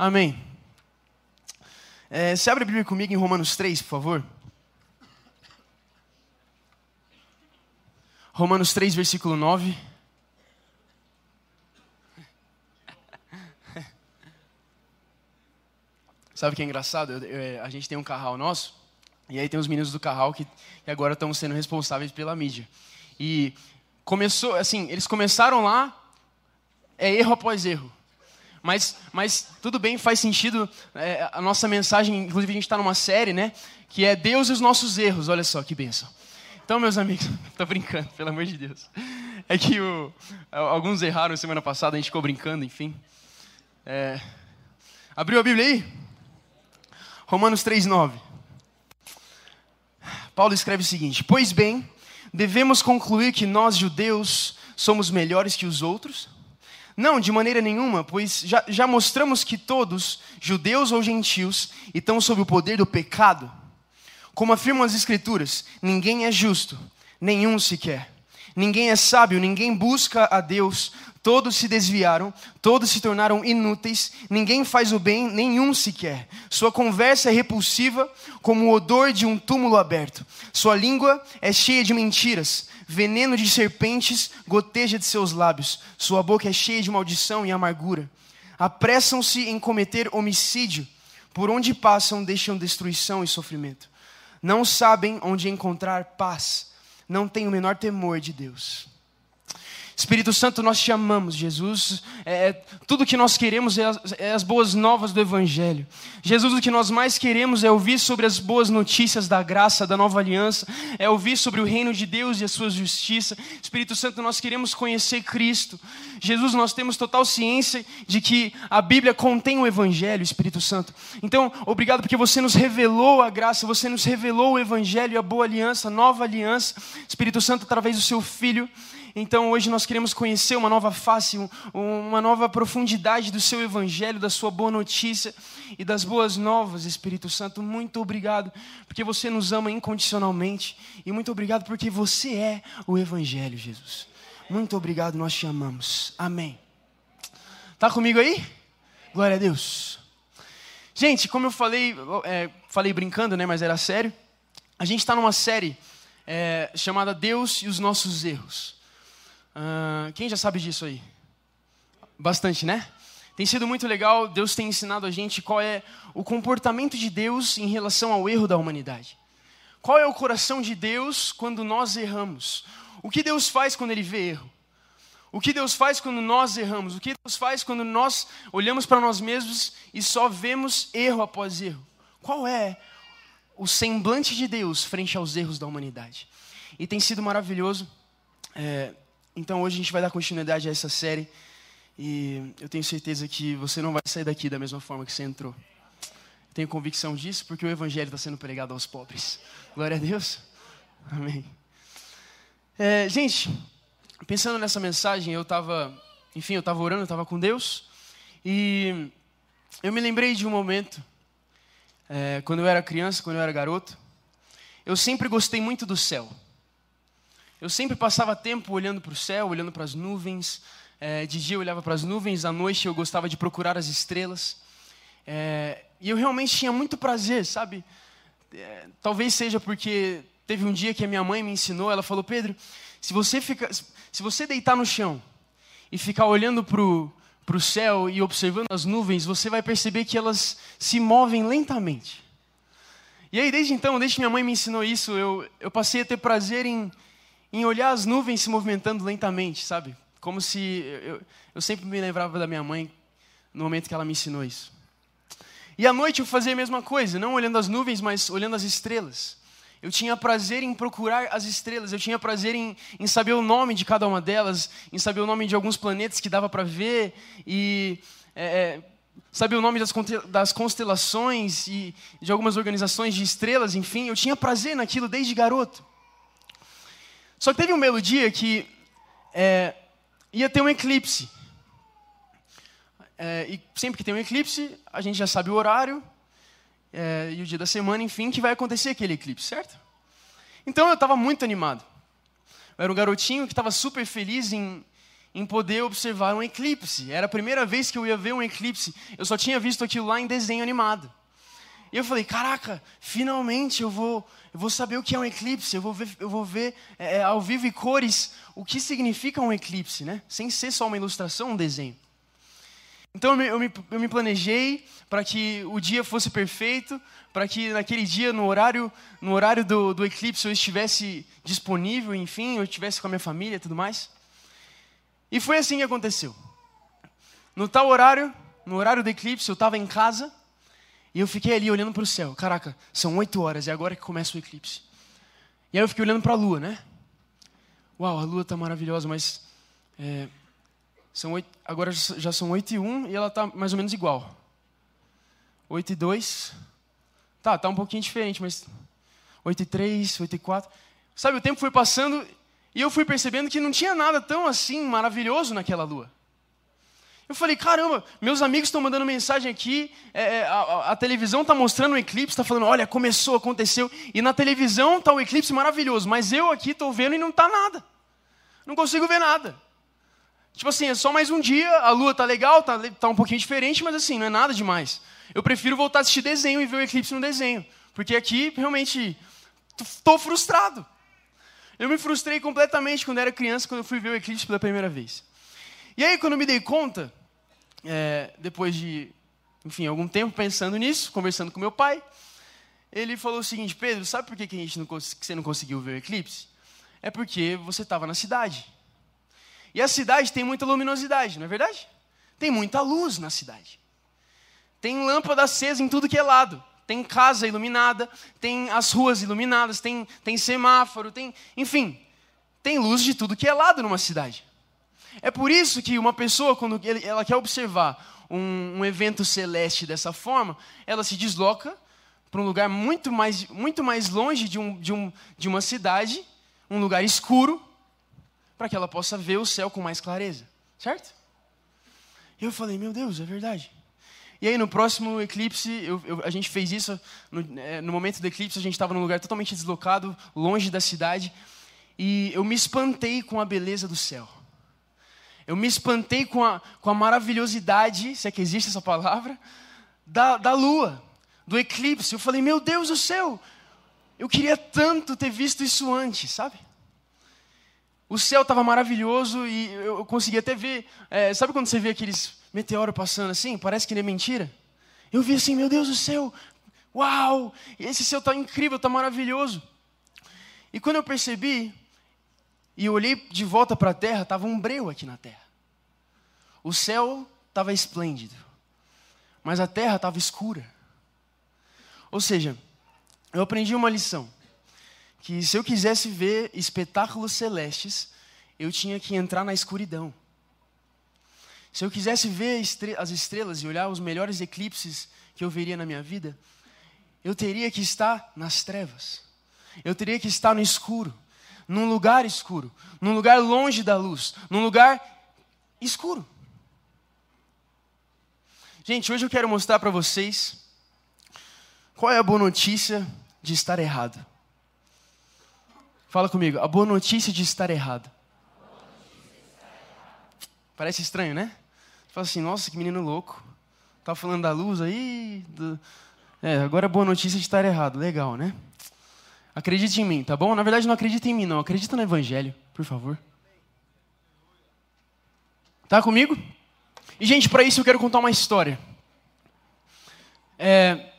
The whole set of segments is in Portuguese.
Amém. É, você abre a Bíblia comigo em Romanos 3, por favor. Romanos 3, versículo 9. Sabe o que é engraçado? Eu, eu, a gente tem um carral nosso, e aí tem os meninos do carral que, que agora estão sendo responsáveis pela mídia. E começou, assim, eles começaram lá, é erro após erro. Mas, mas tudo bem, faz sentido. É, a nossa mensagem, inclusive a gente está numa série, né? Que é Deus e os nossos erros. Olha só que bênção. Então, meus amigos, estou brincando, pelo amor de Deus. É que o, alguns erraram semana passada, a gente ficou brincando, enfim. É, abriu a Bíblia aí? Romanos 3,9. Paulo escreve o seguinte: Pois bem, devemos concluir que nós, judeus, somos melhores que os outros? Não, de maneira nenhuma, pois já, já mostramos que todos, judeus ou gentios, estão sob o poder do pecado. Como afirmam as Escrituras, ninguém é justo, nenhum sequer. Ninguém é sábio, ninguém busca a Deus, todos se desviaram, todos se tornaram inúteis, ninguém faz o bem, nenhum sequer. Sua conversa é repulsiva como o odor de um túmulo aberto. Sua língua é cheia de mentiras veneno de serpentes goteja de seus lábios, sua boca é cheia de maldição e amargura. Apressam-se em cometer homicídio, por onde passam deixam destruição e sofrimento. Não sabem onde encontrar paz, não têm o menor temor de Deus. Espírito Santo, nós te amamos, Jesus. É, é, tudo que nós queremos é as, é as, boas novas do Evangelho. Jesus, o que nós mais queremos é ouvir sobre as boas notícias da graça, da nova aliança, é ouvir sobre o reino de Deus e a sua justiça. Espírito Santo, nós queremos conhecer Cristo. Jesus, nós temos total ciência de que a Bíblia contém o Evangelho, Espírito Santo. Então, obrigado porque você nos revelou a graça, você nos revelou o Evangelho, e a boa aliança, a nova aliança. Espírito Santo, através do seu Filho. Então hoje nós queremos conhecer uma nova face, uma nova profundidade do seu evangelho, da sua boa notícia e das boas novas, Espírito Santo. Muito obrigado porque você nos ama incondicionalmente e muito obrigado porque você é o evangelho, Jesus. Muito obrigado, nós te amamos. Amém. Tá comigo aí? Glória a Deus. Gente, como eu falei, é, falei brincando, né, mas era sério. A gente está numa série é, chamada Deus e os nossos erros. Uh, quem já sabe disso aí? Bastante, né? Tem sido muito legal, Deus tem ensinado a gente qual é o comportamento de Deus em relação ao erro da humanidade. Qual é o coração de Deus quando nós erramos? O que Deus faz quando Ele vê erro? O que Deus faz quando nós erramos? O que Deus faz quando nós olhamos para nós mesmos e só vemos erro após erro? Qual é o semblante de Deus frente aos erros da humanidade? E tem sido maravilhoso. É, então hoje a gente vai dar continuidade a essa série e eu tenho certeza que você não vai sair daqui da mesma forma que você entrou. Tenho convicção disso porque o Evangelho está sendo pregado aos pobres. Glória a Deus. Amém. É, gente, pensando nessa mensagem, eu estava, enfim, eu estava orando, eu estava com Deus e eu me lembrei de um momento é, quando eu era criança, quando eu era garoto. Eu sempre gostei muito do céu. Eu sempre passava tempo olhando para o céu, olhando para as nuvens. É, de dia eu olhava para as nuvens, à noite eu gostava de procurar as estrelas. É, e eu realmente tinha muito prazer, sabe? É, talvez seja porque teve um dia que a minha mãe me ensinou, ela falou: Pedro, se você, fica, se você deitar no chão e ficar olhando para o céu e observando as nuvens, você vai perceber que elas se movem lentamente. E aí, desde então, desde que minha mãe me ensinou isso, eu, eu passei a ter prazer em em olhar as nuvens se movimentando lentamente, sabe? Como se eu, eu sempre me lembrava da minha mãe no momento que ela me ensinou isso. E à noite eu fazia a mesma coisa, não olhando as nuvens, mas olhando as estrelas. Eu tinha prazer em procurar as estrelas, eu tinha prazer em, em saber o nome de cada uma delas, em saber o nome de alguns planetas que dava para ver, e é, é, saber o nome das, das constelações e de algumas organizações de estrelas, enfim. Eu tinha prazer naquilo desde garoto. Só que teve um belo dia que é, ia ter um eclipse. É, e sempre que tem um eclipse, a gente já sabe o horário é, e o dia da semana, enfim, que vai acontecer aquele eclipse, certo? Então eu estava muito animado. Eu era um garotinho que estava super feliz em, em poder observar um eclipse. Era a primeira vez que eu ia ver um eclipse. Eu só tinha visto aquilo lá em desenho animado. E eu falei, caraca, finalmente eu vou, eu vou saber o que é um eclipse, eu vou ver, eu vou ver é, é ao vivo e cores o que significa um eclipse, né? Sem ser só uma ilustração, um desenho. Então eu me, eu me, eu me planejei para que o dia fosse perfeito, para que naquele dia, no horário, no horário do, do eclipse, eu estivesse disponível, enfim, eu estivesse com a minha família e tudo mais. E foi assim que aconteceu. No tal horário, no horário do eclipse, eu estava em casa e eu fiquei ali olhando para o céu. Caraca, são oito horas e é agora que começa o eclipse. E aí eu fiquei olhando para a lua, né? Uau, a lua está maravilhosa, mas é, são 8, agora já são 8 e 1 e ela está mais ou menos igual. 8 e 2. Tá, tá um pouquinho diferente, mas 8 e 3, 8 e 4. Sabe, o tempo foi passando e eu fui percebendo que não tinha nada tão assim maravilhoso naquela lua. Eu falei, caramba, meus amigos estão mandando mensagem aqui, é, é a, a, televisão está mostrando o eclipse, está falando, olha, começou, aconteceu, e na televisão está o eclipse maravilhoso, mas eu aqui estou vendo e não está nada. Não consigo ver nada. Tipo assim, é só mais um dia, a lua tá legal, tá, tá um pouquinho diferente, mas assim, não é nada demais. Eu prefiro voltar a assistir desenho e ver o eclipse no desenho. Porque aqui, realmente, estou frustrado. Eu me frustrei completamente quando era criança, quando eu fui ver o eclipse pela primeira vez. E aí, quando eu me dei conta, é, depois de, enfim, algum tempo pensando nisso, conversando com meu pai, ele falou o seguinte, Pedro, sabe por que, que, a gente não, que você não conseguiu ver o eclipse? É porque você estava na cidade. E a cidade tem muita luminosidade, não é verdade? Tem muita luz na cidade. Tem lâmpada acesa em tudo que é lado. Tem casa iluminada, tem as ruas iluminadas, tem, tem semáforo, tem. Enfim, tem luz de tudo que é lado numa cidade. É por isso que uma pessoa, quando ela quer observar um, um evento celeste dessa forma, ela se desloca para um lugar muito mais, muito mais longe de, um, de, um, de uma cidade, um lugar escuro, para que ela possa ver o céu com mais clareza, certo? E eu falei, meu Deus, é verdade. E aí no próximo eclipse, eu, eu, a gente fez isso, no, é, no, momento do eclipse a gente estava num lugar totalmente deslocado, longe da cidade, e eu me espantei com a beleza do céu. Eu me espantei com a, com a maravilhosidade, se é que existe essa palavra, da, da lua, do eclipse. Eu falei, meu Deus do céu, eu queria tanto ter visto isso antes, sabe? O céu estava maravilhoso e eu conseguia até ver. É, sabe quando você vê aqueles meteoros passando assim? Parece que nem é mentira. Eu vi assim, meu Deus do céu, uau! Esse céu está incrível, está maravilhoso. E quando eu percebi e olhei de volta para a terra, estava um breu aqui na terra. O céu estava esplêndido, mas a terra estava escura. Ou seja, eu aprendi uma lição que se eu quisesse ver espetáculos celestes, eu tinha que entrar na escuridão. Se eu quisesse ver as estrelas e olhar os melhores eclipses que eu veria na minha vida, eu teria que estar nas trevas. Eu teria que estar no escuro, num lugar escuro, num lugar longe da luz, num lugar escuro. Gente, hoje eu quero mostrar para vocês qual é a boa notícia de estar errado. Fala comigo, a boa notícia de estar errado. Parece estranho, né? Você fala assim, nossa, que menino louco. Tá falando da luz aí. Do... É, agora a boa notícia de estar errado. Legal, né? Acredite em mim, tá bom? Na verdade, não acredita em mim, não. Acredita no Evangelho, por favor. Tá comigo? E, gente, para isso eu quero contar uma história. É,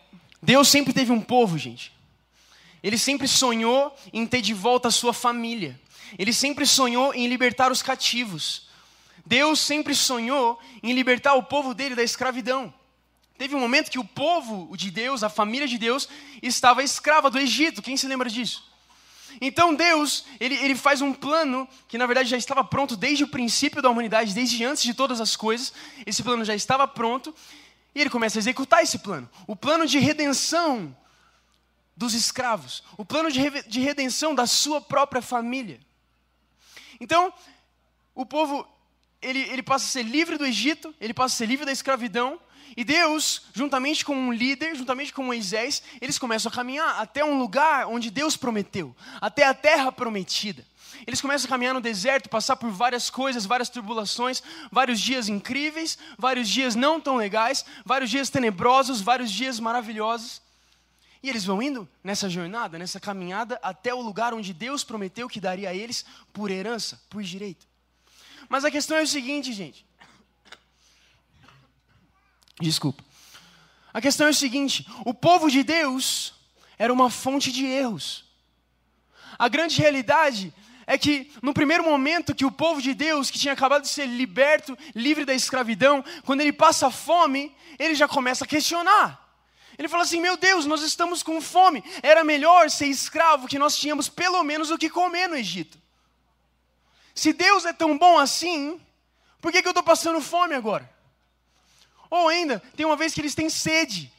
Deus sempre teve um povo, gente. Ele sempre sonhou em ter de volta a sua família. Ele sempre sonhou em libertar os cativos. Deus sempre sonhou em libertar o povo dele da escravidão. Teve um momento que o povo de Deus, a família de Deus, estava escrava do Egito. Quem se lembra disso? Então Deus, ele, ele faz um plano que na verdade já estava pronto desde o princípio da humanidade, desde antes de todas as coisas. Esse plano já estava pronto e ele começa a executar esse plano. O plano de redenção dos escravos, o plano de redenção da sua própria família. Então, o povo, ele, ele passa a ser livre do Egito, ele passa a ser livre da escravidão, E Deus, juntamente com um líder, juntamente com Moisés, eles começam a caminhar até um lugar onde Deus prometeu, até a terra prometida. Eles começam a caminhar no deserto, passar por várias coisas, várias tribulações, vários dias incríveis, vários dias não tão legais, vários dias tenebrosos, vários dias maravilhosos. E eles vão indo nessa jornada, nessa caminhada, até o lugar onde Deus prometeu que daria a eles por herança, por direito. Mas a questão é o seguinte, gente. Desculpa. A questão é o seguinte: o povo de Deus era uma fonte de erros. A grande realidade é que no primeiro momento que o povo de Deus, que tinha acabado de ser liberto, livre da escravidão, quando ele passa fome, ele já começa a questionar. Ele fala assim: Meu Deus, nós estamos com fome. Era melhor ser escravo que nós tínhamos pelo menos o que comer no Egito. Se Deus é tão bom assim, por que, que eu estou passando fome agora? Ou ainda, tem uma vez que eles têm sede.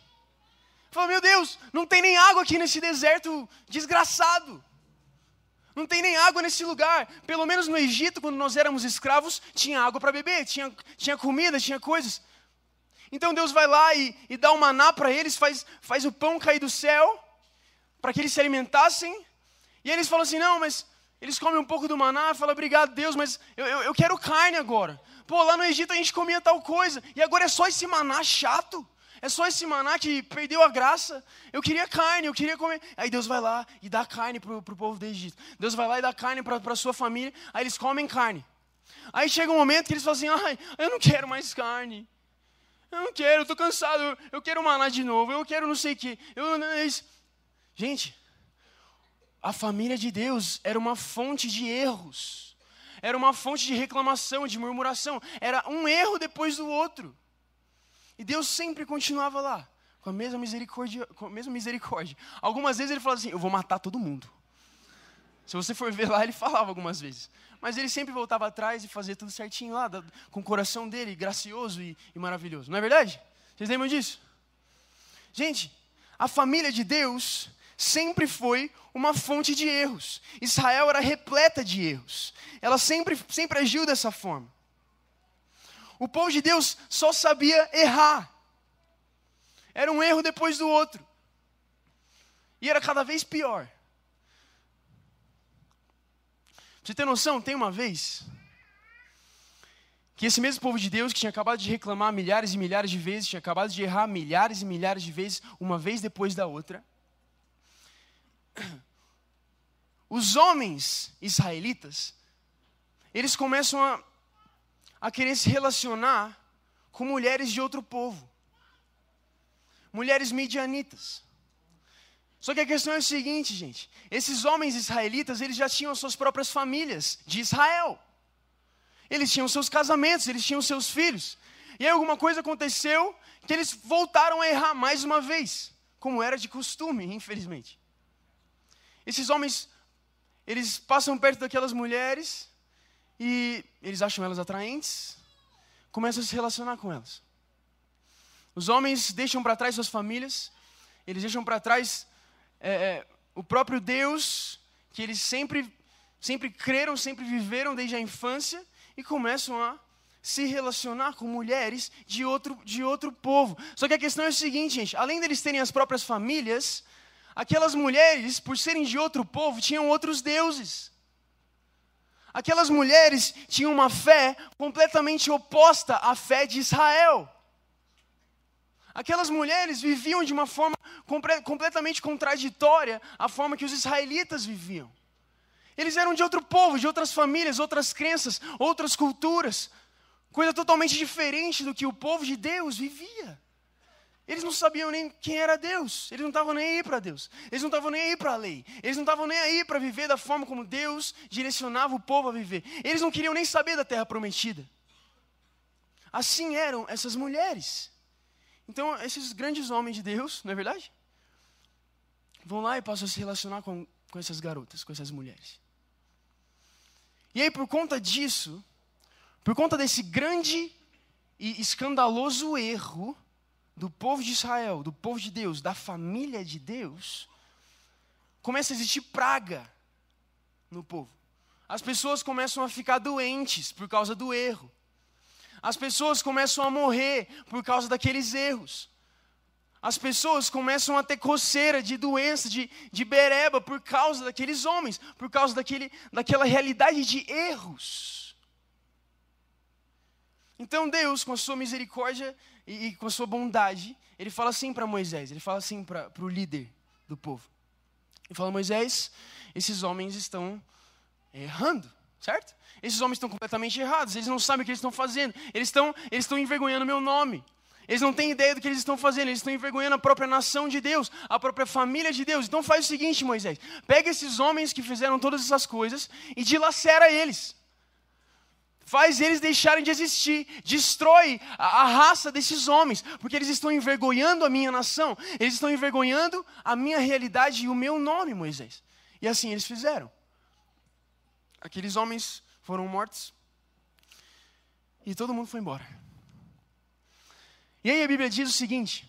Fala, meu Deus, não tem nem água aqui nesse deserto desgraçado. Não tem nem água nesse lugar. Pelo menos no Egito, quando nós éramos escravos, tinha água para beber, tinha, tinha comida, tinha coisas. Então Deus vai lá e, e dá um maná para eles, faz, faz o pão cair do céu, para que eles se alimentassem. E eles falam assim: não, mas eles comem um pouco do maná, falam, obrigado Deus, mas eu, eu, eu quero carne agora. Pô, lá no Egito a gente comia tal coisa, e agora é só esse maná chato. É só esse maná que perdeu a graça. Eu queria carne, eu queria comer. Aí Deus vai lá e dá carne para o povo do Egito. Deus vai lá e dá carne para a sua família. Aí eles comem carne. Aí chega um momento que eles falam assim: ai, eu não quero mais carne. Eu não quero, eu estou cansado. Eu quero maná de novo. Eu quero não sei o quê. Eu, gente, a família de Deus era uma fonte de erros. Era uma fonte de reclamação, de murmuração. Era um erro depois do outro. E Deus sempre continuava lá, com a mesma misericórdia. Com a mesma misericórdia. Algumas vezes ele falava assim: Eu vou matar todo mundo. Se você for ver lá, ele falava algumas vezes. Mas ele sempre voltava atrás e fazia tudo certinho lá, com o coração dele, gracioso e, e maravilhoso. Não é verdade? Vocês lembram disso? Gente, a família de Deus sempre foi uma fonte de erros. Israel era repleta de erros. Ela sempre, sempre agiu dessa forma. O povo de Deus só sabia errar. Era um erro depois do outro. E era cada vez pior. Pra você ter noção, tem uma vez que esse mesmo povo de Deus, que tinha acabado de reclamar milhares e milhares de vezes, tinha acabado de errar milhares e milhares de vezes, uma vez depois da outra, os homens israelitas, eles começam a a querer se relacionar com mulheres de outro povo. Mulheres midianitas. Só que a questão é o seguinte, gente. Esses homens israelitas, eles já tinham suas próprias famílias de Israel. Eles tinham seus casamentos, eles tinham seus filhos. E aí alguma coisa aconteceu que eles voltaram a errar mais uma vez, como era de costume, infelizmente. Esses homens, eles passam perto daquelas mulheres e eles acham elas atraentes, começam a se relacionar com elas. Os homens deixam para trás suas famílias, eles deixam para trás é, é, o próprio Deus, que eles sempre, sempre creram, sempre viveram desde a infância, e começam a se relacionar com mulheres de outro, de outro povo. Só que a questão é o seguinte, gente: além deles terem as próprias famílias, aquelas mulheres, por serem de outro povo, tinham outros deuses. Aquelas mulheres tinham uma fé completamente oposta à fé de Israel. Aquelas mulheres viviam de uma forma completamente contraditória à forma que os israelitas viviam. Eles eram de outro povo, de outras famílias, outras crenças, outras culturas, coisa totalmente diferente do que o povo de Deus vivia. Eles não sabiam nem quem era Deus. Eles não estavam nem aí para Deus. Eles não estavam nem aí para a lei. Eles não estavam nem aí para viver da forma como Deus direcionava o povo a viver. Eles não queriam nem saber da terra prometida. Assim eram essas mulheres. Então, esses grandes homens de Deus, não é verdade? Vão lá e passam a se relacionar com, com essas garotas, com essas mulheres. E aí, por conta disso, por conta desse grande e escandaloso erro, do povo de Israel, do povo de Deus, da família de Deus, começa a existir praga no povo. As pessoas começam a ficar doentes por causa do erro. As pessoas começam a morrer por causa daqueles erros. As pessoas começam a ter coceira de doença, de, de bereba, por causa daqueles homens, por causa daquele, daquela realidade de erros. Então Deus, com a sua misericórdia e, e com a sua bondade, ele fala assim para Moisés, ele fala assim para o líder do povo. Ele fala, Moisés, esses homens estão errando, certo? Esses homens estão completamente errados, eles não sabem o que eles estão fazendo, eles estão, eles estão envergonhando meu nome. Eles não têm ideia do que eles estão fazendo, eles estão envergonhando a própria nação de Deus, a própria família de Deus. Então faz o seguinte, Moisés: pega esses homens que fizeram todas essas coisas e dilacera eles. Faz eles deixarem de existir, destrói a, a raça desses homens, porque eles estão envergonhando a minha nação, eles estão envergonhando a minha realidade e o meu nome, Moisés. E assim eles fizeram. Aqueles homens foram mortos e todo mundo foi embora. E aí a Bíblia diz o seguinte: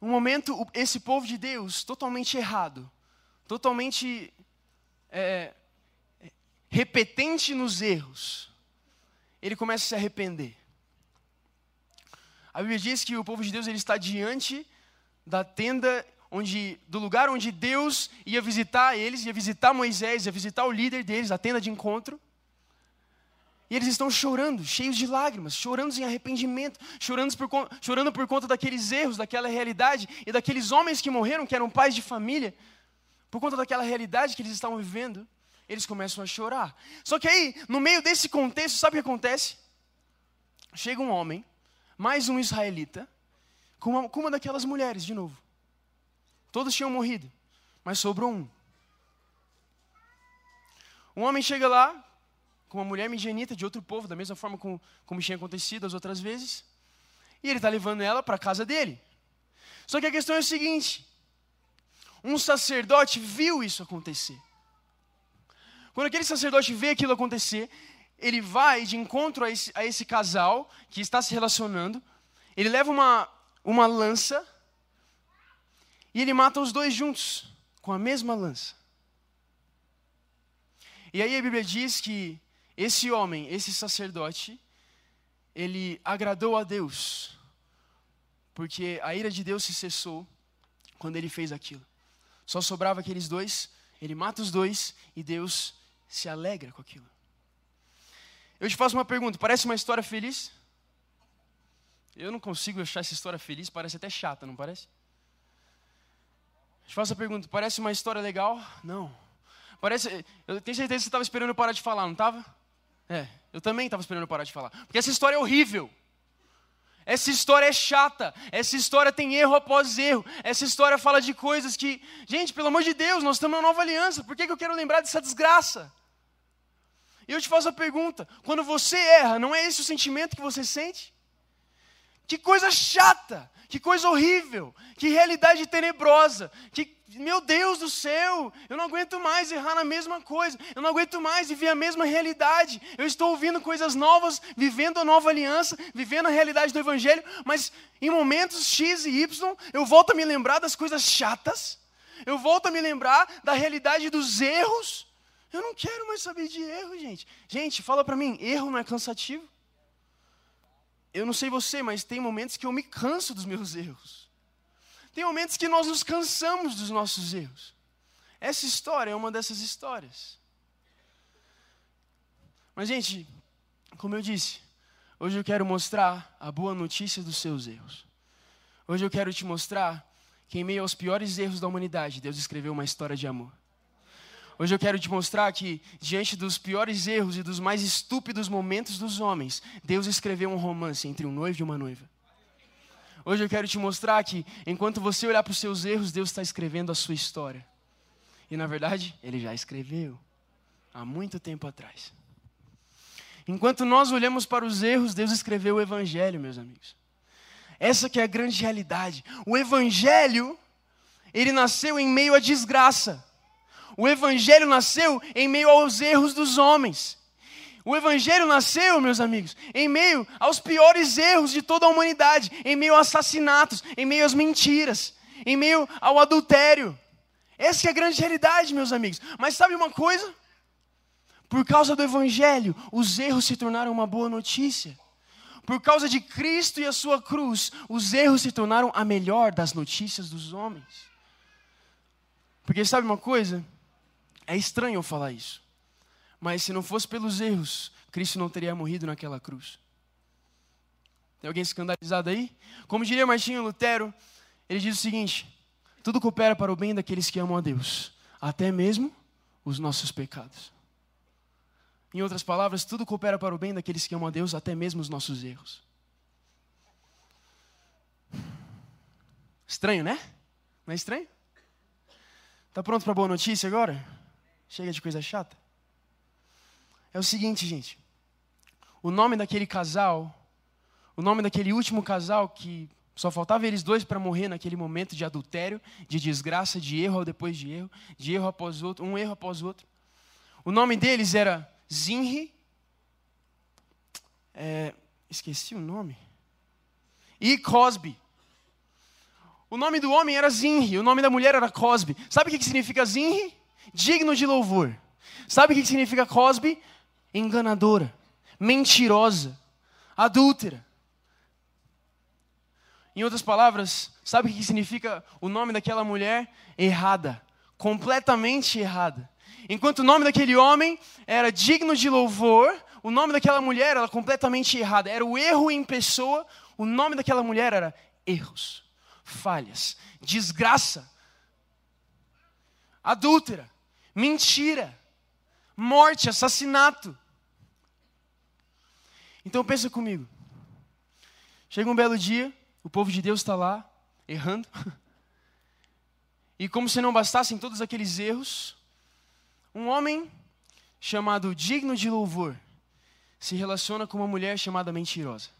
um momento, esse povo de Deus, totalmente errado, totalmente é, repetente nos erros, ele começa a se arrepender. A Bíblia diz que o povo de Deus ele está diante da tenda onde, do lugar onde Deus ia visitar eles, ia visitar Moisés, ia visitar o líder deles, a tenda de encontro. E eles estão chorando, cheios de lágrimas, chorando em arrependimento, chorando por, chorando por conta daqueles erros, daquela realidade e daqueles homens que morreram, que eram pais de família, por conta daquela realidade que eles estavam vivendo, eles começam a chorar. Só que aí, no meio desse contexto, sabe o que acontece? Chega um homem, mais um israelita, com uma, com uma daquelas mulheres de novo. Todos tinham morrido, mas sobrou um. Um homem chega lá, com uma mulher midianita de outro povo, da mesma forma como, como tinha acontecido as outras vezes. E ele está levando ela para a casa dele. Só que a questão é a seguinte: um sacerdote viu isso acontecer. Quando aquele sacerdote vê aquilo acontecer, ele vai de encontro a esse, a esse casal que está se relacionando, ele leva uma, uma lança e ele mata os dois juntos, com a mesma lança. E aí a Bíblia diz que esse homem, esse sacerdote, ele agradou a Deus, porque a ira de Deus se cessou quando ele fez aquilo. Só sobrava aqueles dois, ele mata os dois e Deus se alegra com aquilo. Eu te faço uma pergunta: parece uma história feliz? Eu não consigo achar essa história feliz, parece até chata, não parece? Eu te faço a pergunta: parece uma história legal? Não. Parece. Eu tenho certeza que você estava esperando eu parar de falar, não estava? É, eu também estava esperando parar de falar. Porque essa história é horrível. Essa história é chata. Essa história tem erro após erro. Essa história fala de coisas que. Gente, pelo amor de Deus, nós estamos na nova aliança. Por que, eu quero lembrar dessa desgraça? E eu te faço a pergunta: quando você erra, não é esse o sentimento que você sente? Que coisa chata, que coisa horrível, que realidade tenebrosa, que meu Deus do céu, eu não aguento mais errar na mesma coisa, eu não aguento mais viver a mesma realidade. Eu estou ouvindo coisas novas, vivendo a nova aliança, vivendo a realidade do Evangelho, mas em momentos X e Y eu volto a me lembrar das coisas chatas, eu volto a me lembrar da realidade dos erros. Eu não quero mais saber de erro, gente. Gente, fala para mim, erro não é cansativo? Eu não sei você, mas tem momentos que eu me canso dos meus erros. Tem momentos que nós nos cansamos dos nossos erros. Essa história é uma dessas histórias. Mas, gente, como eu disse, hoje eu quero mostrar a boa notícia dos seus erros. Hoje eu quero te mostrar que, em meio aos piores erros da humanidade, Deus escreveu uma história de amor. Hoje eu quero te mostrar que, diante dos piores erros e dos mais estúpidos momentos dos homens, Deus escreveu um romance entre um noivo e uma noiva. Hoje eu quero te mostrar que, enquanto você olhar para os seus erros, Deus está escrevendo a sua história. E na verdade, Ele já escreveu há muito tempo atrás. Enquanto nós olhamos para os erros, Deus escreveu o Evangelho, meus amigos. Essa que é a grande realidade. O Evangelho, ele nasceu em meio à desgraça. O Evangelho nasceu em meio aos erros dos homens. O Evangelho nasceu, meus amigos, em meio aos piores erros de toda a humanidade, em meio a assassinatos, em meio às mentiras, em meio ao adultério. Essa é a grande realidade, meus amigos. Mas sabe uma coisa? Por causa do Evangelho, os erros se tornaram uma boa notícia. Por causa de Cristo e a sua cruz, os erros se tornaram a melhor das notícias dos homens. Porque sabe uma coisa? É estranho eu falar isso. Mas se não fosse pelos erros, Cristo não teria morrido naquela cruz. Tem alguém escandalizado aí? Como diria Martinho Lutero, ele diz o seguinte: tudo coopera para o bem daqueles que amam a Deus, até mesmo os nossos pecados. Em outras palavras, tudo coopera para o bem daqueles que amam a Deus, até mesmo os nossos erros. Estranho, né? Não é estranho? Tá pronto para boa notícia agora? Chega de coisa chata. É o seguinte, gente. O nome daquele casal, o nome daquele último casal que só faltava eles dois para morrer naquele momento de adultério, de desgraça, de erro depois de erro, de erro após outro, um erro após outro. O nome deles era Zinri. É, esqueci o nome. E Cosby. O nome do homem era Zinri, o nome da mulher era Cosby. Sabe o que significa Zinri? Digno de louvor. Sabe o que significa Cosby? Enganadora, mentirosa, adúltera. Em outras palavras, sabe o que significa o nome daquela mulher? Errada, completamente errada. Enquanto o nome daquele homem era digno de louvor, o nome daquela mulher era completamente errada. Era o erro em pessoa, o nome daquela mulher era erros, falhas, desgraça, adúltera, mentira, morte, assassinato. Então pensa comigo. Chega um belo dia, o povo de Deus está lá, errando. E como se não bastassem todos aqueles erros, um homem chamado digno de louvor se relaciona com uma mulher chamada mentirosa.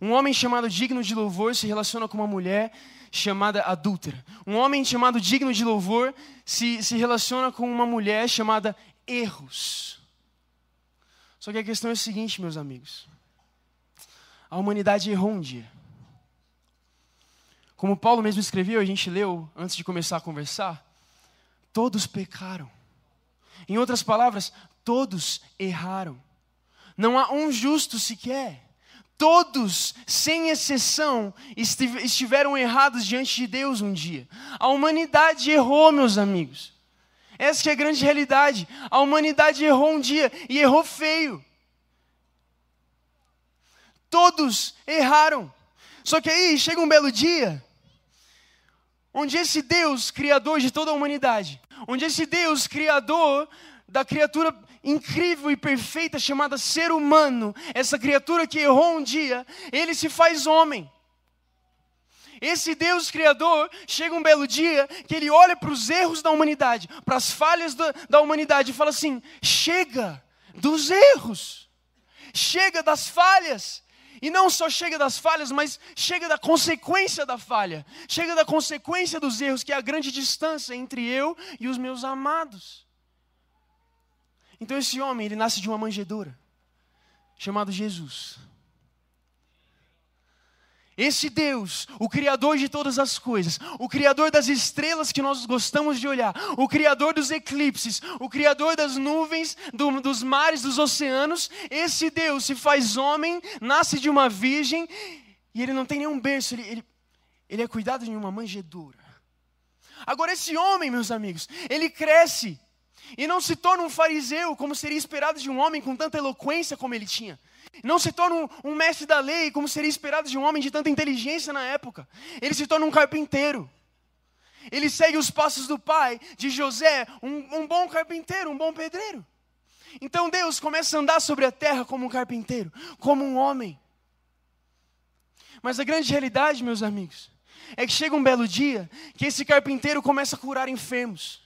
Um homem chamado digno de louvor se relaciona com uma mulher chamada adúltera. Um homem chamado digno de louvor se, se relaciona com uma mulher chamada erros. Só que a questão é a seguinte, meus amigos. A humanidade errou um dia. Como Paulo mesmo escreveu, a gente leu antes de começar a conversar, todos pecaram. Em outras palavras, todos erraram. Não há um justo sequer. Todos, sem exceção, estiveram errados diante de Deus um dia. A humanidade errou, meus amigos. Essa é a grande realidade. A humanidade errou um dia e errou feio. Todos erraram. Só que aí chega um belo dia onde esse Deus, criador de toda a humanidade, onde esse Deus, criador da criatura incrível e perfeita chamada ser humano, essa criatura que errou um dia, ele se faz homem. Esse Deus Criador chega um belo dia que ele olha para os erros da humanidade, para as falhas da, da humanidade e fala assim: chega dos erros, chega das falhas, e não só chega das falhas, mas chega da consequência da falha. Chega da consequência dos erros, que é a grande distância entre eu e os meus amados. Então esse homem, ele nasce de uma manjedoura, chamado Jesus. Esse Deus, o Criador de todas as coisas, o Criador das estrelas que nós gostamos de olhar, o Criador dos eclipses, o Criador das nuvens, do, dos mares, dos oceanos, esse Deus se faz homem, nasce de uma virgem e ele não tem nenhum berço, ele, ele, ele é cuidado de uma manjedoura. Agora, esse homem, meus amigos, ele cresce e não se torna um fariseu, como seria esperado de um homem com tanta eloquência como ele tinha. Não se torna um, um, mestre da lei, como seria esperado de um homem de tanta inteligência na época. Ele se torna um carpinteiro. Ele segue os passos do pai, de José, um, um bom carpinteiro, um bom pedreiro. Então Deus começa a andar sobre a terra como um carpinteiro, como um homem. Mas a grande realidade, meus amigos, é que chega um belo dia que esse carpinteiro começa a curar enfermos.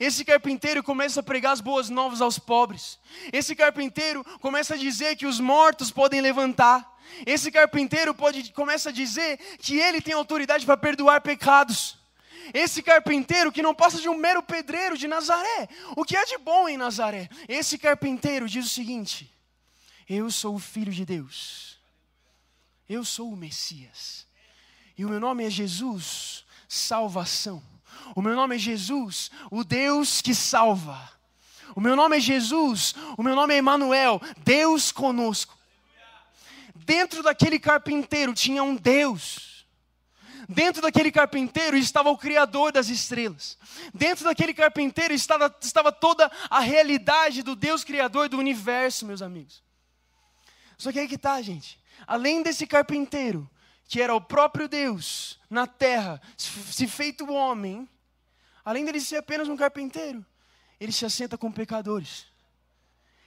Esse carpinteiro começa a pregar as boas novas aos pobres. Esse carpinteiro começa a dizer que os mortos podem levantar. Esse carpinteiro pode, começa a dizer que ele tem autoridade para perdoar pecados. Esse carpinteiro que não passa de um mero pedreiro de Nazaré. O que há de bom em Nazaré? Esse carpinteiro diz o seguinte: Eu sou o filho de Deus. Eu sou o Messias. E o meu nome é Jesus, salvação. O meu nome é Jesus, o Deus que salva. O meu nome é Jesus, o meu nome é Emanuel, Deus conosco. dentro daquele carpinteiro tinha um Deus. Dentro daquele carpinteiro estava o Criador das estrelas. Dentro daquele carpinteiro estava, estava toda a realidade do Deus Criador do universo, meus amigos. Só que aí que está, gente. Além desse carpinteiro, que era o próprio Deus na terra, se feito homem, além dele ser apenas um carpinteiro, ele se assenta com pecadores.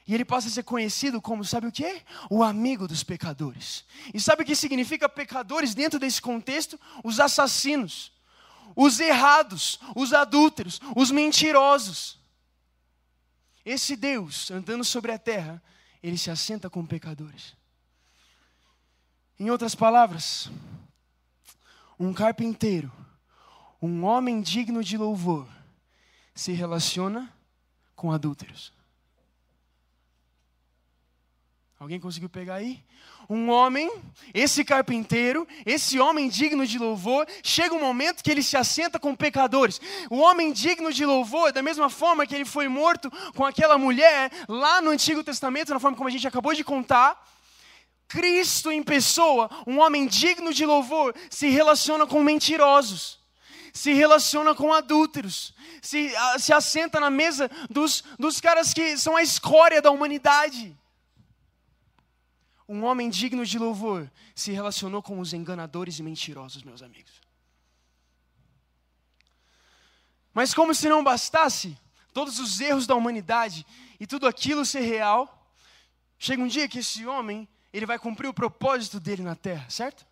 E ele passa a ser conhecido como, sabe o que? O amigo dos pecadores. E sabe o que significa pecadores dentro desse contexto? Os assassinos, os errados, os adúlteros, os mentirosos. Esse Deus, andando sobre a terra, ele se assenta com pecadores. Em outras palavras, um carpinteiro, um homem digno de louvor, se relaciona com adúlteros. Alguém conseguiu pegar aí? Um homem, esse carpinteiro, esse homem digno de louvor, chega um momento que ele se assenta com pecadores. O homem digno de louvor, da mesma forma que ele foi morto com aquela mulher lá no Antigo Testamento, na forma como a gente acabou de contar, Cristo em pessoa, um homem digno de louvor, se relaciona com mentirosos, se relaciona com adúlteros, se, se assenta na mesa dos, dos caras que são a escória da humanidade. Um homem digno de louvor se relacionou com os enganadores e mentirosos, meus amigos. Mas como se não bastasse todos os erros da humanidade e tudo aquilo ser real, chega um dia que esse homem ele vai cumprir o propósito dele na terra, certo?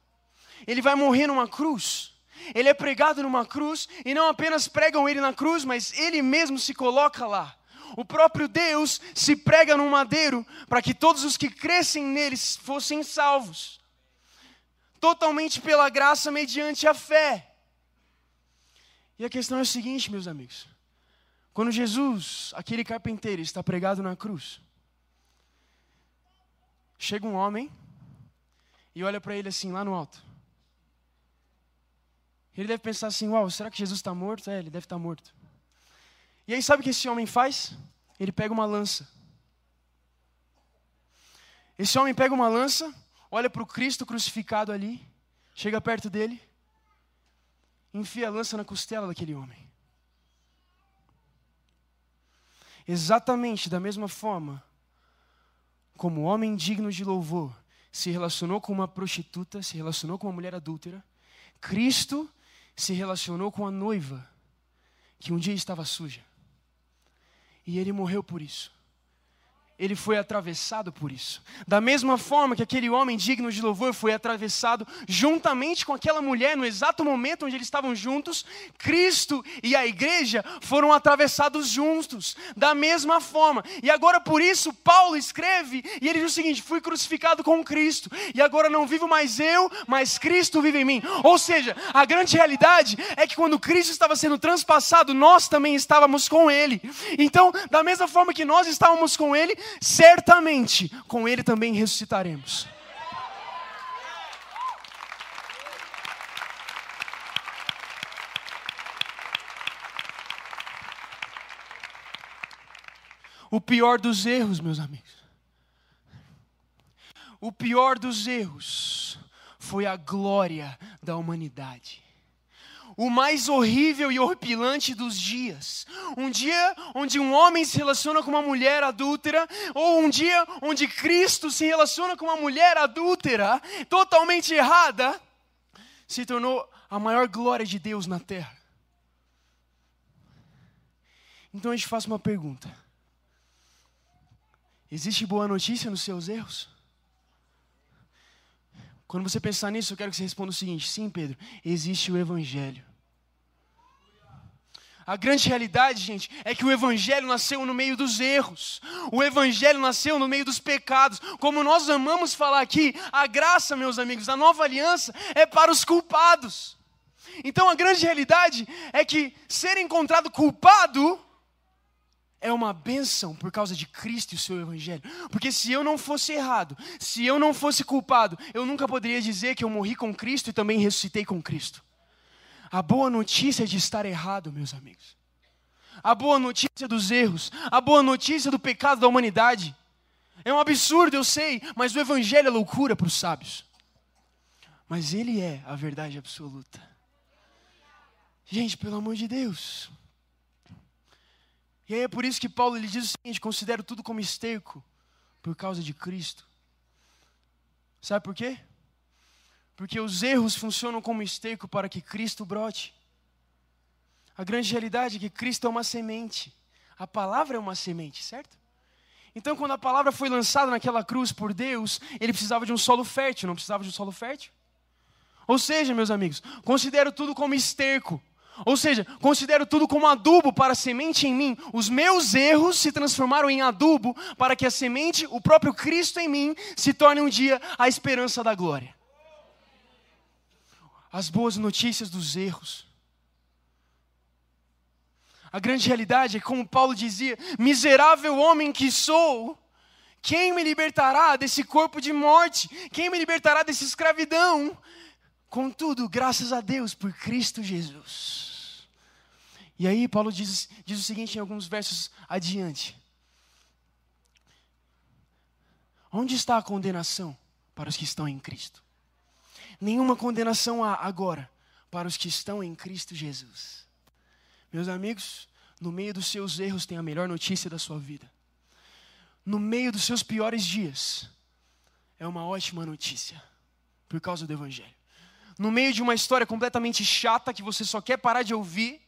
Ele vai morrer numa cruz. Ele é pregado numa cruz e não apenas pregam ele na cruz, mas ele mesmo se coloca lá. O próprio Deus se prega no madeiro para que todos os que crescem neles fossem salvos. Totalmente pela graça mediante a fé. E a questão é a seguinte, meus amigos. Quando Jesus, aquele carpinteiro, está pregado na cruz, Chega um homem e olha para ele assim, lá no alto. Ele deve pensar assim: Uau, será que Jesus está morto? É, ele deve estar tá morto. E aí, sabe o que esse homem faz? Ele pega uma lança. Esse homem pega uma lança, olha para o Cristo crucificado ali, chega perto dele, enfia a lança na costela daquele homem. Exatamente da mesma forma como homem digno de louvor, se relacionou com uma prostituta, se relacionou com uma mulher adúltera, Cristo se relacionou com a noiva, que um dia estava suja. E ele morreu por isso ele foi atravessado por isso. Da mesma forma que aquele homem digno de louvor foi atravessado juntamente com aquela mulher no exato momento onde eles estavam juntos, Cristo e a igreja foram atravessados juntos, da mesma forma. E agora por isso Paulo escreve e ele diz o seguinte: fui crucificado com Cristo, e agora não vivo mais eu, mas Cristo vive em mim. Ou seja, a grande realidade é que quando Cristo estava sendo transpassado, nós também estávamos com ele. Então, da mesma forma que nós estávamos com ele, certamente com Ele também ressuscitaremos. O pior dos erros, meus amigos, o pior dos erros foi a glória da humanidade o mais horrível e horripilante dos dias. Um dia onde um homem se relaciona com uma mulher adúltera, ou um dia onde Cristo se relaciona com uma mulher adúltera, totalmente errada, se tornou a maior glória de Deus na terra. Então eu te faço uma pergunta: existe boa notícia nos seus erros? Quando você pensar nisso, eu quero que você responda o seguinte: sim, Pedro, existe o Evangelho. A grande realidade, gente, é que o Evangelho nasceu no meio dos erros, o Evangelho nasceu no meio dos pecados. Como nós amamos falar aqui, a graça, meus amigos, a nova aliança é para os culpados. Então a grande realidade é que ser encontrado culpado é uma bênção por causa de Cristo e o seu Evangelho. Porque se eu não fosse errado, se eu não fosse culpado, eu nunca poderia dizer que eu morri com Cristo e também ressuscitei com Cristo. A boa notícia é de estar errado, meus amigos. A boa notícia dos erros, a boa notícia do pecado da humanidade É um absurdo, eu sei, mas o Evangelho é loucura para os sábios. Mas ele é a verdade absoluta. Gente, pelo amor de Deus. E aí é por isso que Paulo ele diz o seguinte: considero tudo como esterco por causa de Cristo. Sabe por quê? Porque os erros funcionam como esterco para que Cristo brote. A grande realidade é que Cristo é uma semente. A palavra é uma semente, certo? Então, quando a palavra foi lançada naquela cruz por Deus, ele precisava de um solo fértil, não precisava de um solo fértil? Ou seja, meus amigos, considero tudo como esterco. Ou seja, considero tudo como adubo para a semente em mim. Os meus erros se transformaram em adubo para que a semente, o próprio Cristo em mim, se torne um dia a esperança da glória. As boas notícias dos erros a grande realidade é como Paulo dizia: miserável homem que sou, quem me libertará desse corpo de morte? Quem me libertará dessa escravidão? Contudo, graças a Deus por Cristo Jesus. E aí, Paulo diz, diz o seguinte em alguns versos adiante: Onde está a condenação para os que estão em Cristo? Nenhuma condenação há agora para os que estão em Cristo Jesus. Meus amigos, no meio dos seus erros tem a melhor notícia da sua vida. No meio dos seus piores dias, é uma ótima notícia, por causa do Evangelho. No meio de uma história completamente chata que você só quer parar de ouvir,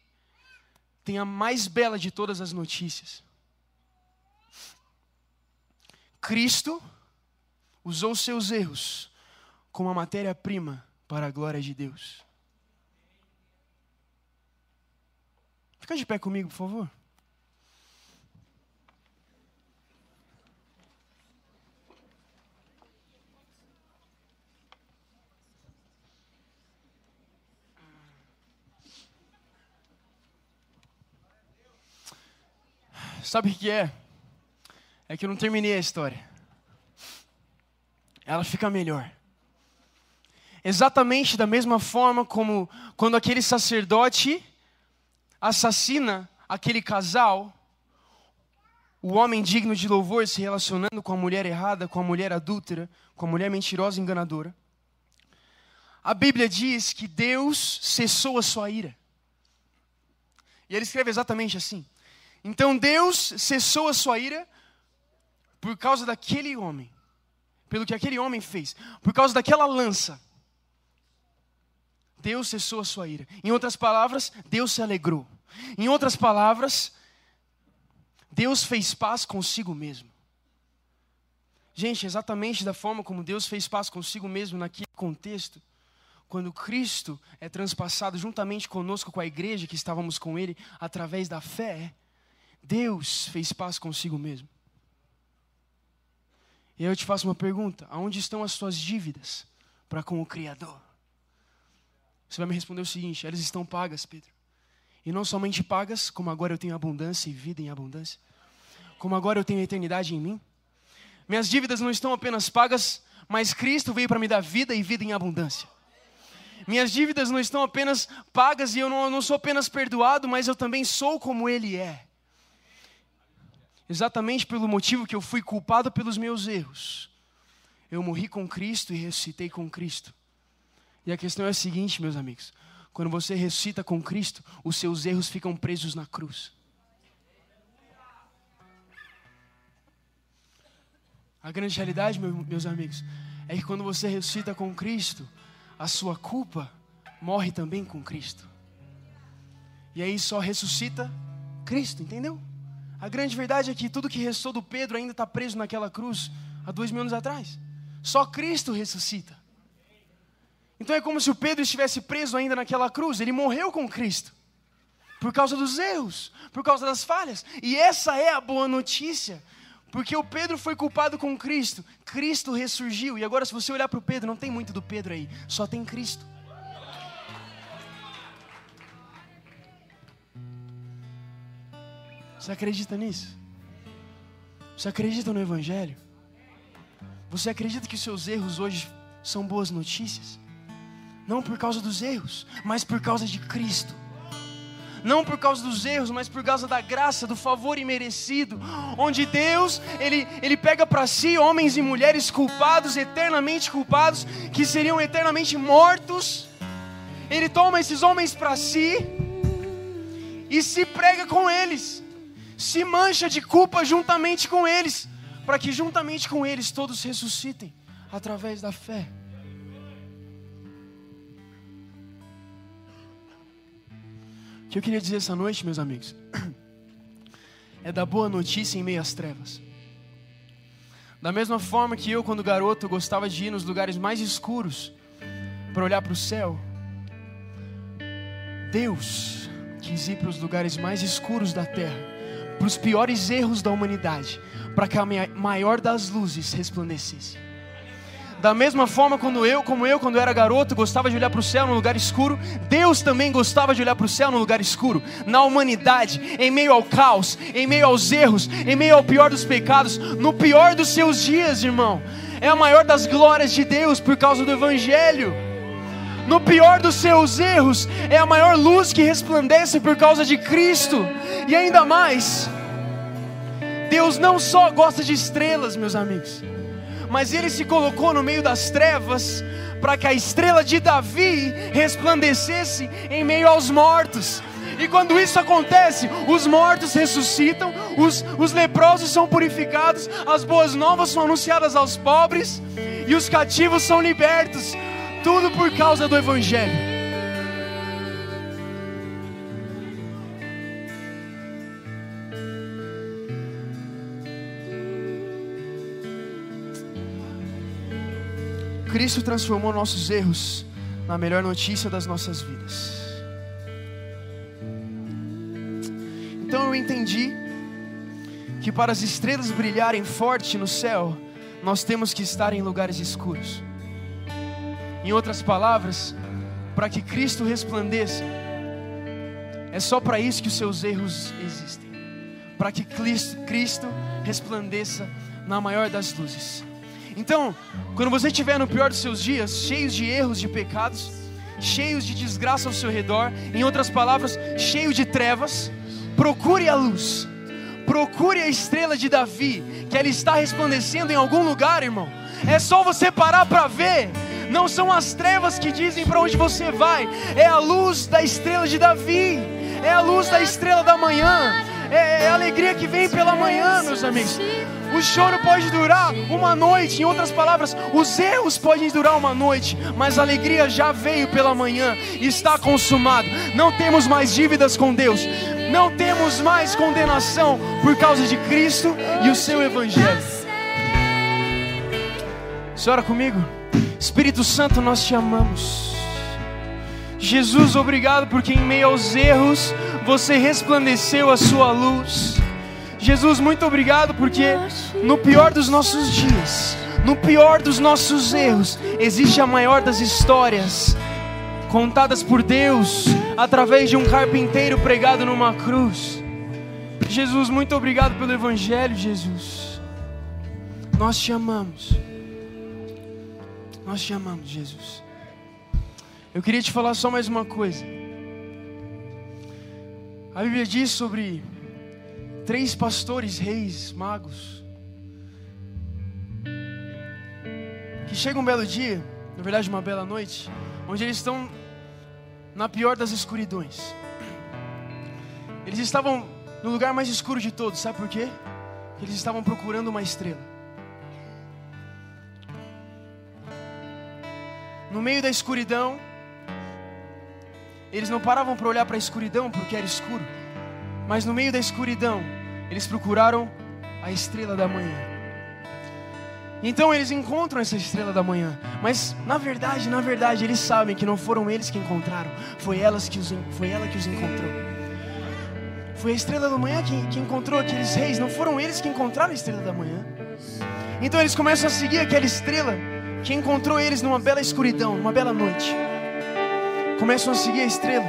tem a mais bela de todas as notícias. Cristo usou seus erros como a matéria-prima para a glória de Deus. Fica de pé comigo, por favor. Sabe o que é? É que eu não terminei a história. Ela fica melhor. Exatamente da mesma forma como quando aquele sacerdote assassina aquele casal, o homem digno de louvor se relacionando com a mulher errada, com a mulher adúltera, com a mulher mentirosa e enganadora. A Bíblia diz que Deus cessou a sua ira. E ele escreve exatamente assim. Então Deus cessou a sua ira por causa daquele homem, pelo que aquele homem fez, por causa daquela lança. Deus cessou a sua ira. Em outras palavras, Deus se alegrou. Em outras palavras, Deus fez paz consigo mesmo. Gente, exatamente da forma como Deus fez paz consigo mesmo naquele contexto, quando Cristo é transpassado juntamente conosco, com a igreja que estávamos com Ele, através da fé, Deus fez paz consigo mesmo. E aí eu te faço uma pergunta: aonde estão as suas dívidas para com o Criador? Você vai me responder o seguinte: elas estão pagas, Pedro. E não somente pagas, como agora eu tenho abundância e vida em abundância, como agora eu tenho eternidade em mim. Minhas dívidas não estão apenas pagas, mas Cristo veio para me dar vida e vida em abundância. Minhas dívidas não estão apenas pagas e eu não, eu não sou apenas perdoado, mas eu também sou como Ele é. Exatamente pelo motivo que eu fui culpado pelos meus erros. Eu morri com Cristo e ressuscitei com Cristo. E a questão é a seguinte, meus amigos: quando você ressuscita com Cristo, os seus erros ficam presos na cruz. A grande realidade, meus amigos, é que quando você ressuscita com Cristo, a sua culpa morre também com Cristo. E aí só ressuscita Cristo, entendeu? A grande verdade é que tudo que restou do Pedro ainda está preso naquela cruz há dois mil anos atrás. Só Cristo ressuscita. Então é como se o Pedro estivesse preso ainda naquela cruz, ele morreu com Cristo. Por causa dos erros, por causa das falhas. E essa é a boa notícia. Porque o Pedro foi culpado com Cristo, Cristo ressurgiu. E agora, se você olhar para o Pedro, não tem muito do Pedro aí, só tem Cristo. Você acredita nisso? Você acredita no Evangelho? Você acredita que os seus erros hoje são boas notícias? Não por causa dos erros, mas por causa de Cristo. não por causa dos erros, mas por causa da graça, do favor imerecido, onde Deus, ele, ele pega para si homens e mulheres culpados, eternamente culpados, que seriam eternamente mortos. Ele toma esses homens para si e se prega com eles, se mancha de culpa juntamente com eles, para que juntamente com eles todos ressuscitem através da fé. O que eu queria dizer essa noite, meus amigos, é da boa notícia em meio às trevas. Da mesma forma que eu, quando garoto, gostava de ir nos lugares mais escuros para olhar para o céu, Deus quis ir para os lugares mais escuros da terra, para os piores erros da humanidade, para que a maior das luzes resplandecesse. Da mesma forma, quando eu, como eu, quando eu era garoto, gostava de olhar para o céu no lugar escuro, Deus também gostava de olhar para o céu no lugar escuro, na humanidade, em meio ao caos, em meio aos erros, em meio ao pior dos pecados, no pior dos seus dias, irmão. É a maior das glórias de Deus por causa do Evangelho. No pior dos seus erros, é a maior luz que resplandece por causa de Cristo. E ainda mais, Deus não só gosta de estrelas, meus amigos mas ele se colocou no meio das trevas para que a estrela de Davi resplandecesse em meio aos mortos. E quando isso acontece, os mortos ressuscitam, os, os leprosos são purificados, as boas novas são anunciadas aos pobres e os cativos são libertos. Tudo por causa do Evangelho. Cristo transformou nossos erros na melhor notícia das nossas vidas. Então eu entendi que para as estrelas brilharem forte no céu, nós temos que estar em lugares escuros. Em outras palavras, para que Cristo resplandeça, é só para isso que os seus erros existem. Para que Cristo resplandeça na maior das luzes. Então, quando você estiver no pior dos seus dias, cheios de erros, de pecados, cheios de desgraça ao seu redor, em outras palavras, cheio de trevas, procure a luz. Procure a estrela de Davi, que ela está resplandecendo em algum lugar, irmão. É só você parar para ver. Não são as trevas que dizem para onde você vai, é a luz da estrela de Davi, é a luz da estrela da manhã, é, é a alegria que vem pela manhã, meus amigos. O choro pode durar uma noite, em outras palavras, os erros podem durar uma noite, mas a alegria já veio pela manhã está consumado. Não temos mais dívidas com Deus, não temos mais condenação por causa de Cristo e o seu Evangelho. Senhora comigo, Espírito Santo, nós te amamos. Jesus, obrigado porque em meio aos erros você resplandeceu a sua luz. Jesus, muito obrigado porque no pior dos nossos dias, no pior dos nossos erros, existe a maior das histórias contadas por Deus através de um carpinteiro pregado numa cruz. Jesus, muito obrigado pelo Evangelho, Jesus. Nós te amamos. Nós te amamos, Jesus. Eu queria te falar só mais uma coisa. A Bíblia diz sobre três pastores, reis, magos, que chega um belo dia, na verdade uma bela noite, onde eles estão na pior das escuridões. Eles estavam no lugar mais escuro de todos, sabe por quê? Porque eles estavam procurando uma estrela. No meio da escuridão, eles não paravam para olhar para a escuridão porque era escuro, mas no meio da escuridão, eles procuraram a estrela da manhã. Então eles encontram essa estrela da manhã, mas na verdade, na verdade, eles sabem que não foram eles que encontraram, foi, elas que os, foi ela que os encontrou. Foi a estrela da manhã que, que encontrou aqueles reis, não foram eles que encontraram a estrela da manhã. Então eles começam a seguir aquela estrela que encontrou eles numa bela escuridão, numa bela noite. Começam a seguir a estrela.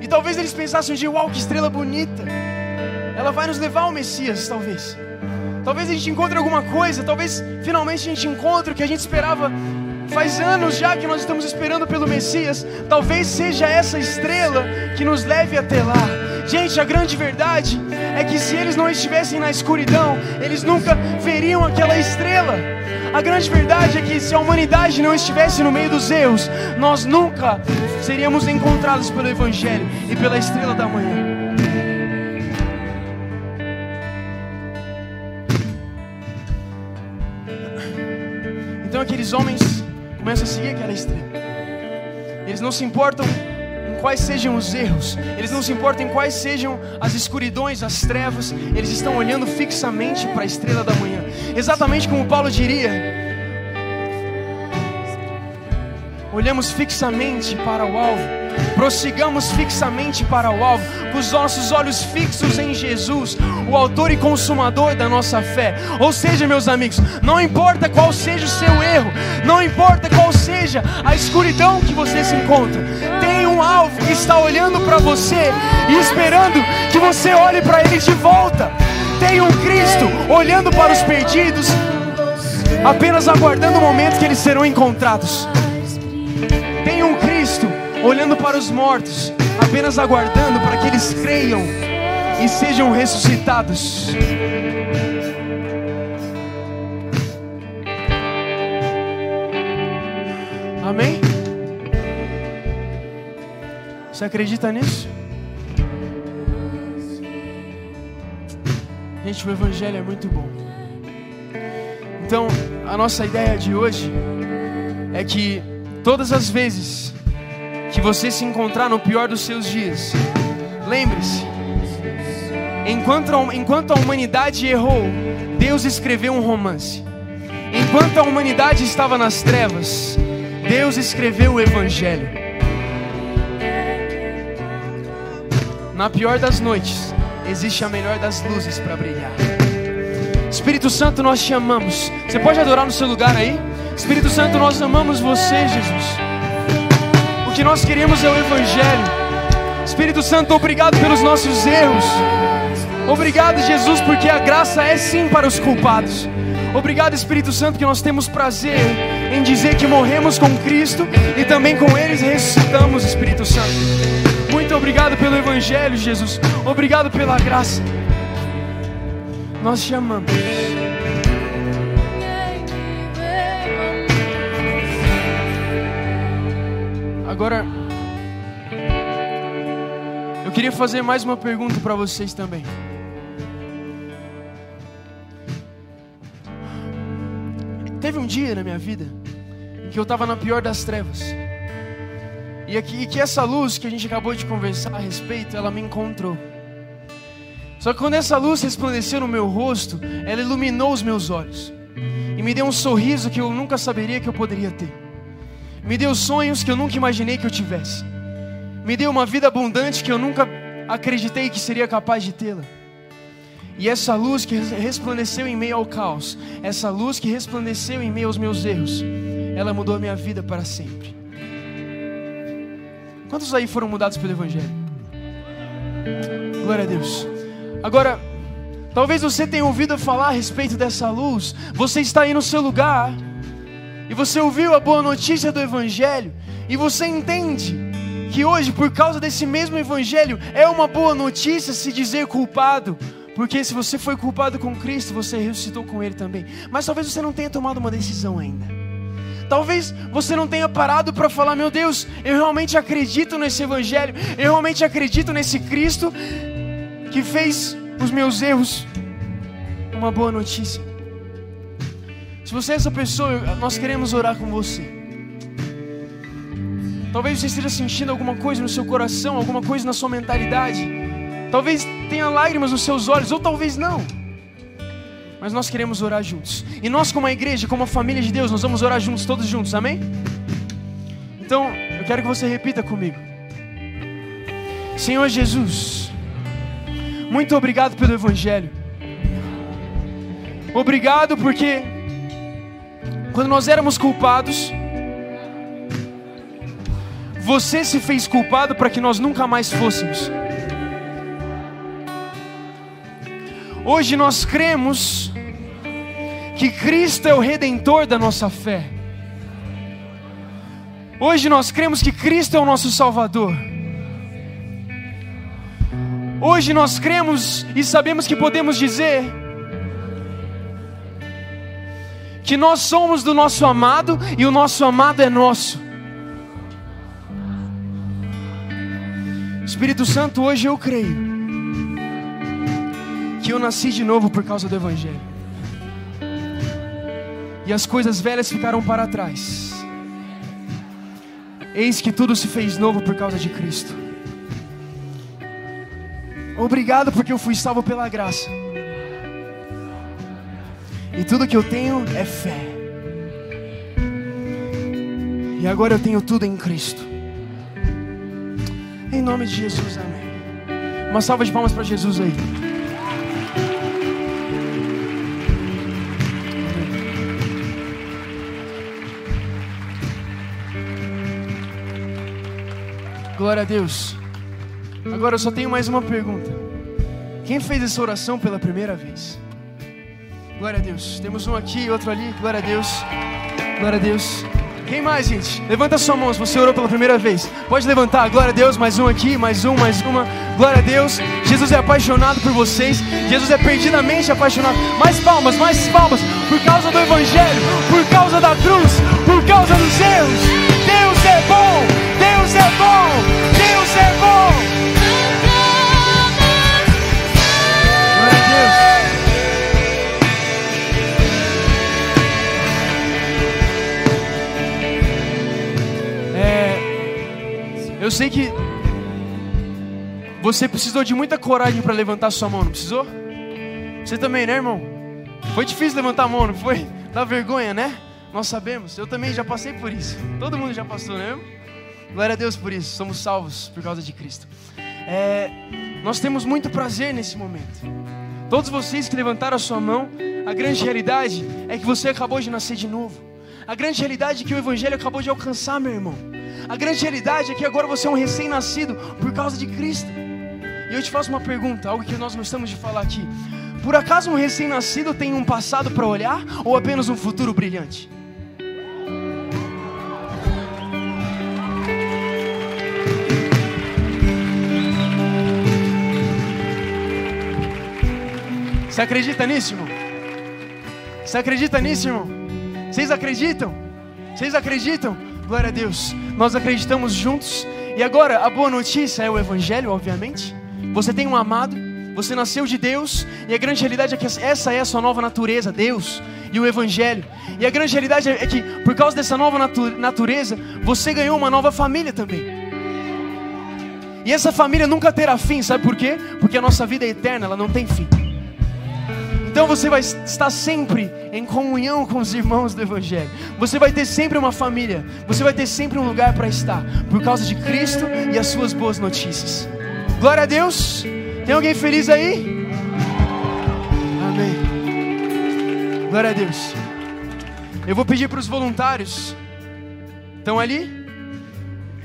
E talvez eles pensassem um dia, uau, que estrela bonita. Ela vai nos levar ao Messias, talvez. Talvez a gente encontre alguma coisa, talvez finalmente a gente encontre o que a gente esperava Faz anos já que nós estamos esperando pelo Messias. Talvez seja essa estrela que nos leve até lá. Gente, a grande verdade é que se eles não estivessem na escuridão, eles nunca veriam aquela estrela. A grande verdade é que se a humanidade não estivesse no meio dos erros, nós nunca seríamos encontrados pelo Evangelho e pela estrela da manhã. Então aqueles homens começam a seguir aquela estrela. Eles não se importam quais sejam os erros, eles não se importam em quais sejam as escuridões, as trevas, eles estão olhando fixamente para a estrela da manhã. Exatamente como Paulo diria: olhamos fixamente para o alvo prossigamos fixamente para o alvo, com os nossos olhos fixos em Jesus, o Autor e Consumador da nossa fé. Ou seja, meus amigos, não importa qual seja o seu erro, não importa qual seja a escuridão que você se encontra, alvo que está olhando para você e esperando que você olhe para ele de volta. Tem um Cristo olhando para os perdidos, apenas aguardando o momento que eles serão encontrados. Tem um Cristo olhando para os mortos, apenas aguardando para que eles creiam e sejam ressuscitados. Você acredita nisso? Gente, o Evangelho é muito bom. Então, a nossa ideia de hoje é que todas as vezes que você se encontrar no pior dos seus dias, lembre-se: enquanto, enquanto a humanidade errou, Deus escreveu um romance. Enquanto a humanidade estava nas trevas, Deus escreveu o Evangelho. Na pior das noites, existe a melhor das luzes para brilhar. Espírito Santo, nós te amamos. Você pode adorar no seu lugar aí? Espírito Santo, nós amamos você, Jesus que nós queremos é o Evangelho. Espírito Santo, obrigado pelos nossos erros. Obrigado, Jesus, porque a graça é sim para os culpados. Obrigado, Espírito Santo, que nós temos prazer em dizer que morremos com Cristo e também com Ele ressuscitamos, Espírito Santo. Muito obrigado pelo Evangelho, Jesus. Obrigado pela graça. Nós te amamos. Agora, eu queria fazer mais uma pergunta para vocês também. Teve um dia na minha vida em que eu estava na pior das trevas. E, aqui, e que essa luz que a gente acabou de conversar a respeito, ela me encontrou. Só que quando essa luz resplandeceu no meu rosto, ela iluminou os meus olhos. E me deu um sorriso que eu nunca saberia que eu poderia ter. Me deu sonhos que eu nunca imaginei que eu tivesse. Me deu uma vida abundante que eu nunca acreditei que seria capaz de tê-la. E essa luz que resplandeceu em meio ao caos, essa luz que resplandeceu em meio aos meus erros, ela mudou a minha vida para sempre. Quantos aí foram mudados pelo Evangelho? Glória a Deus. Agora, talvez você tenha ouvido falar a respeito dessa luz, você está aí no seu lugar e você ouviu a boa notícia do Evangelho, e você entende que hoje, por causa desse mesmo Evangelho, é uma boa notícia se dizer culpado, porque se você foi culpado com Cristo, você ressuscitou com Ele também. Mas talvez você não tenha tomado uma decisão ainda. Talvez você não tenha parado para falar: meu Deus, eu realmente acredito nesse Evangelho, eu realmente acredito nesse Cristo que fez os meus erros uma boa notícia. Se você é essa pessoa, nós queremos orar com você. Talvez você esteja sentindo alguma coisa no seu coração, alguma coisa na sua mentalidade. Talvez tenha lágrimas nos seus olhos, ou talvez não. Mas nós queremos orar juntos. E nós, como a igreja, como a família de Deus, nós vamos orar juntos, todos juntos, amém? Então, eu quero que você repita comigo. Senhor Jesus, muito obrigado pelo Evangelho. Obrigado porque quando nós éramos culpados, você se fez culpado para que nós nunca mais fôssemos. Hoje nós cremos que Cristo é o redentor da nossa fé. Hoje nós cremos que Cristo é o nosso Salvador. Hoje nós cremos e sabemos que podemos dizer que nós somos do nosso amado e o nosso amado é nosso. Espírito Santo, hoje eu creio que eu nasci de novo por causa do Evangelho. E as coisas velhas ficaram para trás. Eis que tudo se fez novo por causa de Cristo. Obrigado porque eu fui salvo pela graça. E tudo que eu tenho é fé. E agora eu tenho tudo em Cristo. Em nome de Jesus, amém. Uma salva de palmas para Jesus aí. Glória a Deus. Agora eu só tenho mais uma pergunta. Quem fez essa oração pela primeira vez? Glória a Deus. Temos um aqui, outro ali. Glória a Deus. Glória a Deus. Quem mais, gente? Levanta sua mão se você orou pela primeira vez. Pode levantar. Glória a Deus. Mais um aqui, mais um, mais uma. Glória a Deus. Jesus é apaixonado por vocês. Jesus é perdidamente apaixonado. Mais palmas, mais palmas. Por causa do Evangelho, por causa da cruz, por causa dos erros. Deus é bom. Deus é bom. Deus é bom. Eu sei que você precisou de muita coragem para levantar sua mão, não precisou? Você também, né, irmão? Foi difícil levantar a mão, não foi? Dá vergonha, né? Nós sabemos. Eu também já passei por isso. Todo mundo já passou, né? Glória a Deus por isso. Somos salvos por causa de Cristo. É, nós temos muito prazer nesse momento. Todos vocês que levantaram a sua mão, a grande realidade é que você acabou de nascer de novo. A grande realidade é que o Evangelho acabou de alcançar, meu irmão. A grande realidade é que agora você é um recém-nascido por causa de Cristo. E eu te faço uma pergunta, algo que nós gostamos de falar aqui. Por acaso um recém-nascido tem um passado para olhar ou apenas um futuro brilhante? Você acredita nisso, irmão? Você acredita nisso, irmão? Vocês acreditam? Vocês acreditam? Glória a Deus. Nós acreditamos juntos. E agora, a boa notícia é o Evangelho, obviamente. Você tem um amado, você nasceu de Deus, e a grande realidade é que essa é a sua nova natureza, Deus e o Evangelho. E a grande realidade é que, por causa dessa nova natureza, você ganhou uma nova família também. E essa família nunca terá fim, sabe por quê? Porque a nossa vida é eterna, ela não tem fim. Então você vai estar sempre em comunhão com os irmãos do Evangelho. Você vai ter sempre uma família. Você vai ter sempre um lugar para estar. Por causa de Cristo e as suas boas notícias. Glória a Deus. Tem alguém feliz aí? Amém. Glória a Deus. Eu vou pedir para os voluntários. Estão ali?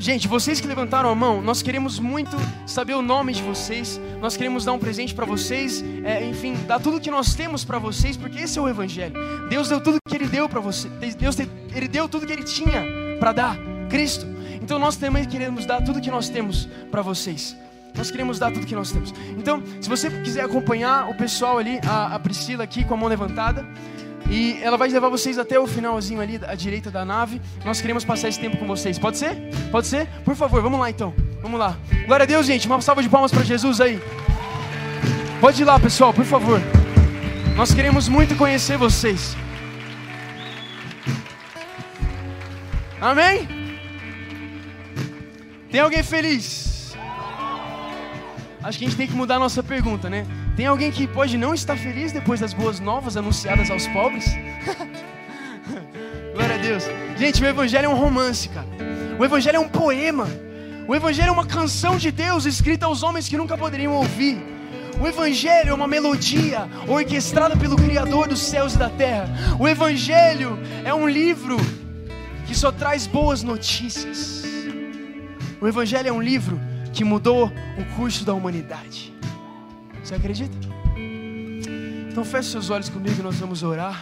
Gente, vocês que levantaram a mão, nós queremos muito saber o nome de vocês. Nós queremos dar um presente para vocês. É, enfim, dar tudo que nós temos para vocês, porque esse é o Evangelho. Deus deu tudo que Ele deu para você. Deus Ele deu tudo que Ele tinha para dar. Cristo. Então nós também queremos dar tudo que nós temos para vocês. Nós queremos dar tudo que nós temos. Então, se você quiser acompanhar o pessoal ali, a, a Priscila aqui com a mão levantada. E ela vai levar vocês até o finalzinho ali, à direita da nave. Nós queremos passar esse tempo com vocês. Pode ser? Pode ser? Por favor, vamos lá então. Vamos lá. Glória a Deus, gente. Uma salva de palmas para Jesus aí. Pode ir lá, pessoal, por favor. Nós queremos muito conhecer vocês. Amém? Tem alguém feliz? Acho que a gente tem que mudar a nossa pergunta, né? Tem alguém que pode não estar feliz depois das boas novas anunciadas aos pobres? Glória a Deus. Gente, o Evangelho é um romance, cara. O Evangelho é um poema. O Evangelho é uma canção de Deus escrita aos homens que nunca poderiam ouvir. O Evangelho é uma melodia orquestrada pelo Criador dos céus e da terra. O Evangelho é um livro que só traz boas notícias. O Evangelho é um livro que mudou o curso da humanidade. Você acredita? Então feche seus olhos comigo nós vamos orar.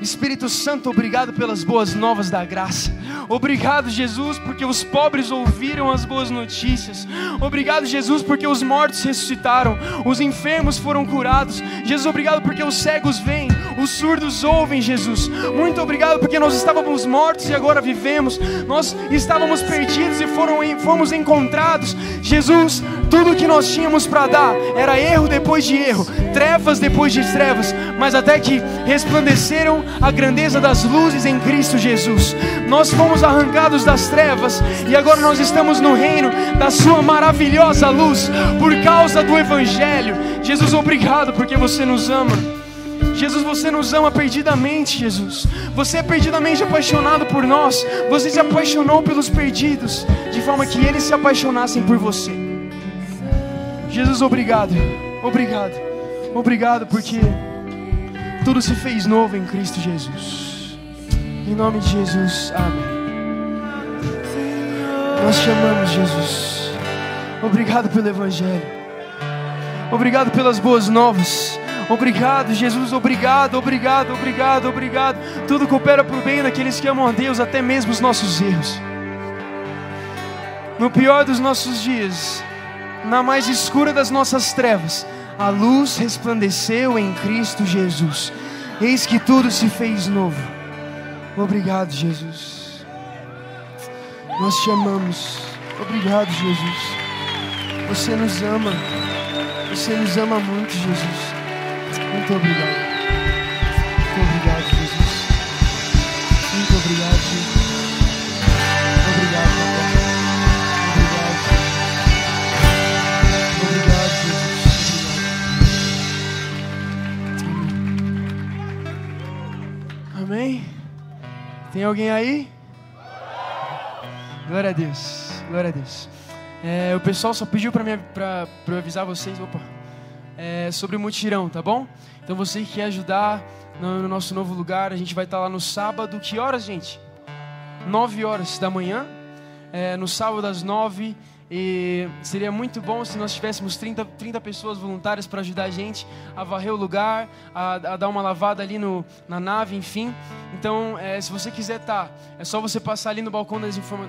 Espírito Santo, obrigado pelas boas novas da graça. Obrigado, Jesus, porque os pobres ouviram as boas notícias. Obrigado, Jesus, porque os mortos ressuscitaram, os enfermos foram curados. Jesus, obrigado porque os cegos vêm, os surdos ouvem, Jesus. Muito obrigado porque nós estávamos mortos e agora vivemos. Nós estávamos perdidos e foram, fomos encontrados. Jesus, tudo que nós tínhamos para dar era erro depois de erro, trevas depois de trevas, mas até que resplandeceram a grandeza das luzes em Cristo Jesus. Nós fomos arrancados das trevas e agora nós estamos no reino da Sua maravilhosa luz por causa do Evangelho. Jesus, obrigado porque você nos ama. Jesus, você nos ama perdidamente, Jesus. Você é perdidamente apaixonado por nós. Você se apaixonou pelos perdidos, de forma que eles se apaixonassem por você. Jesus, obrigado. Obrigado. Obrigado porque tudo se fez novo em Cristo Jesus. Em nome de Jesus, amém. Nós te amamos, Jesus. Obrigado pelo Evangelho. Obrigado pelas boas novas. Obrigado, Jesus. Obrigado, obrigado, obrigado, obrigado. Tudo coopera para o bem daqueles que amam a Deus, até mesmo os nossos erros. No pior dos nossos dias, na mais escura das nossas trevas, a luz resplandeceu em Cristo Jesus. Eis que tudo se fez novo. Obrigado, Jesus. Nós te amamos. Obrigado, Jesus. Você nos ama. Você nos ama muito, Jesus. Muito obrigado. Tem alguém aí? Glória a Deus. Glória a Deus. É, o pessoal só pediu para eu avisar vocês opa, é, sobre o mutirão, tá bom? Então você que quer ajudar no, no nosso novo lugar, a gente vai estar lá no sábado. Que horas, gente? 9 horas da manhã. É, no sábado às 9 e seria muito bom se nós tivéssemos 30, 30 pessoas voluntárias para ajudar a gente a varrer o lugar, a, a dar uma lavada ali no, na nave, enfim. Então, é, se você quiser estar, tá, é só você passar ali no balcão das, informa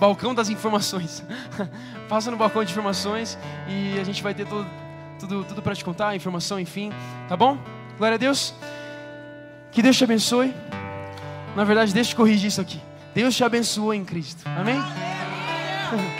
balcão das informações. Passa no balcão de informações e a gente vai ter todo, tudo, tudo para te contar, informação, enfim. Tá bom? Glória a Deus. Que Deus te abençoe. Na verdade, deixa eu corrigir isso aqui. Deus te abençoou em Cristo. Amém?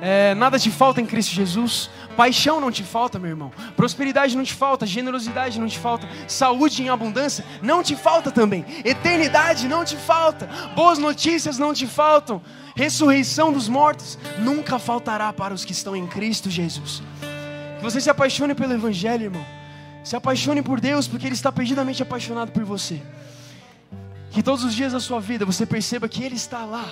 É, nada te falta em Cristo Jesus. Paixão não te falta, meu irmão. Prosperidade não te falta. Generosidade não te falta. Saúde em abundância não te falta também. Eternidade não te falta. Boas notícias não te faltam. Ressurreição dos mortos nunca faltará para os que estão em Cristo Jesus. Que você se apaixone pelo Evangelho, irmão. Se apaixone por Deus, porque Ele está perdidamente apaixonado por você. Que todos os dias da sua vida você perceba que Ele está lá.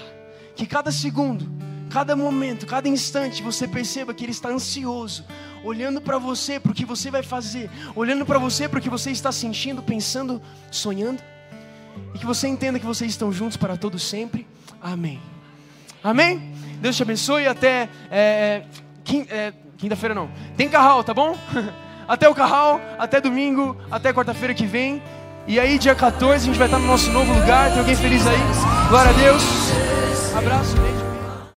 Que cada segundo cada momento, cada instante, você perceba que Ele está ansioso, olhando para você, para o que você vai fazer, olhando para você, para o que você está sentindo, pensando, sonhando, e que você entenda que vocês estão juntos para todo sempre. Amém. Amém? Deus te abençoe até é, é, quinta-feira não. Tem carral, tá bom? até o carral, até domingo, até quarta-feira que vem. E aí, dia 14, a gente vai estar no nosso novo lugar. Tem alguém feliz aí? Glória a Deus. Abraço, beijo.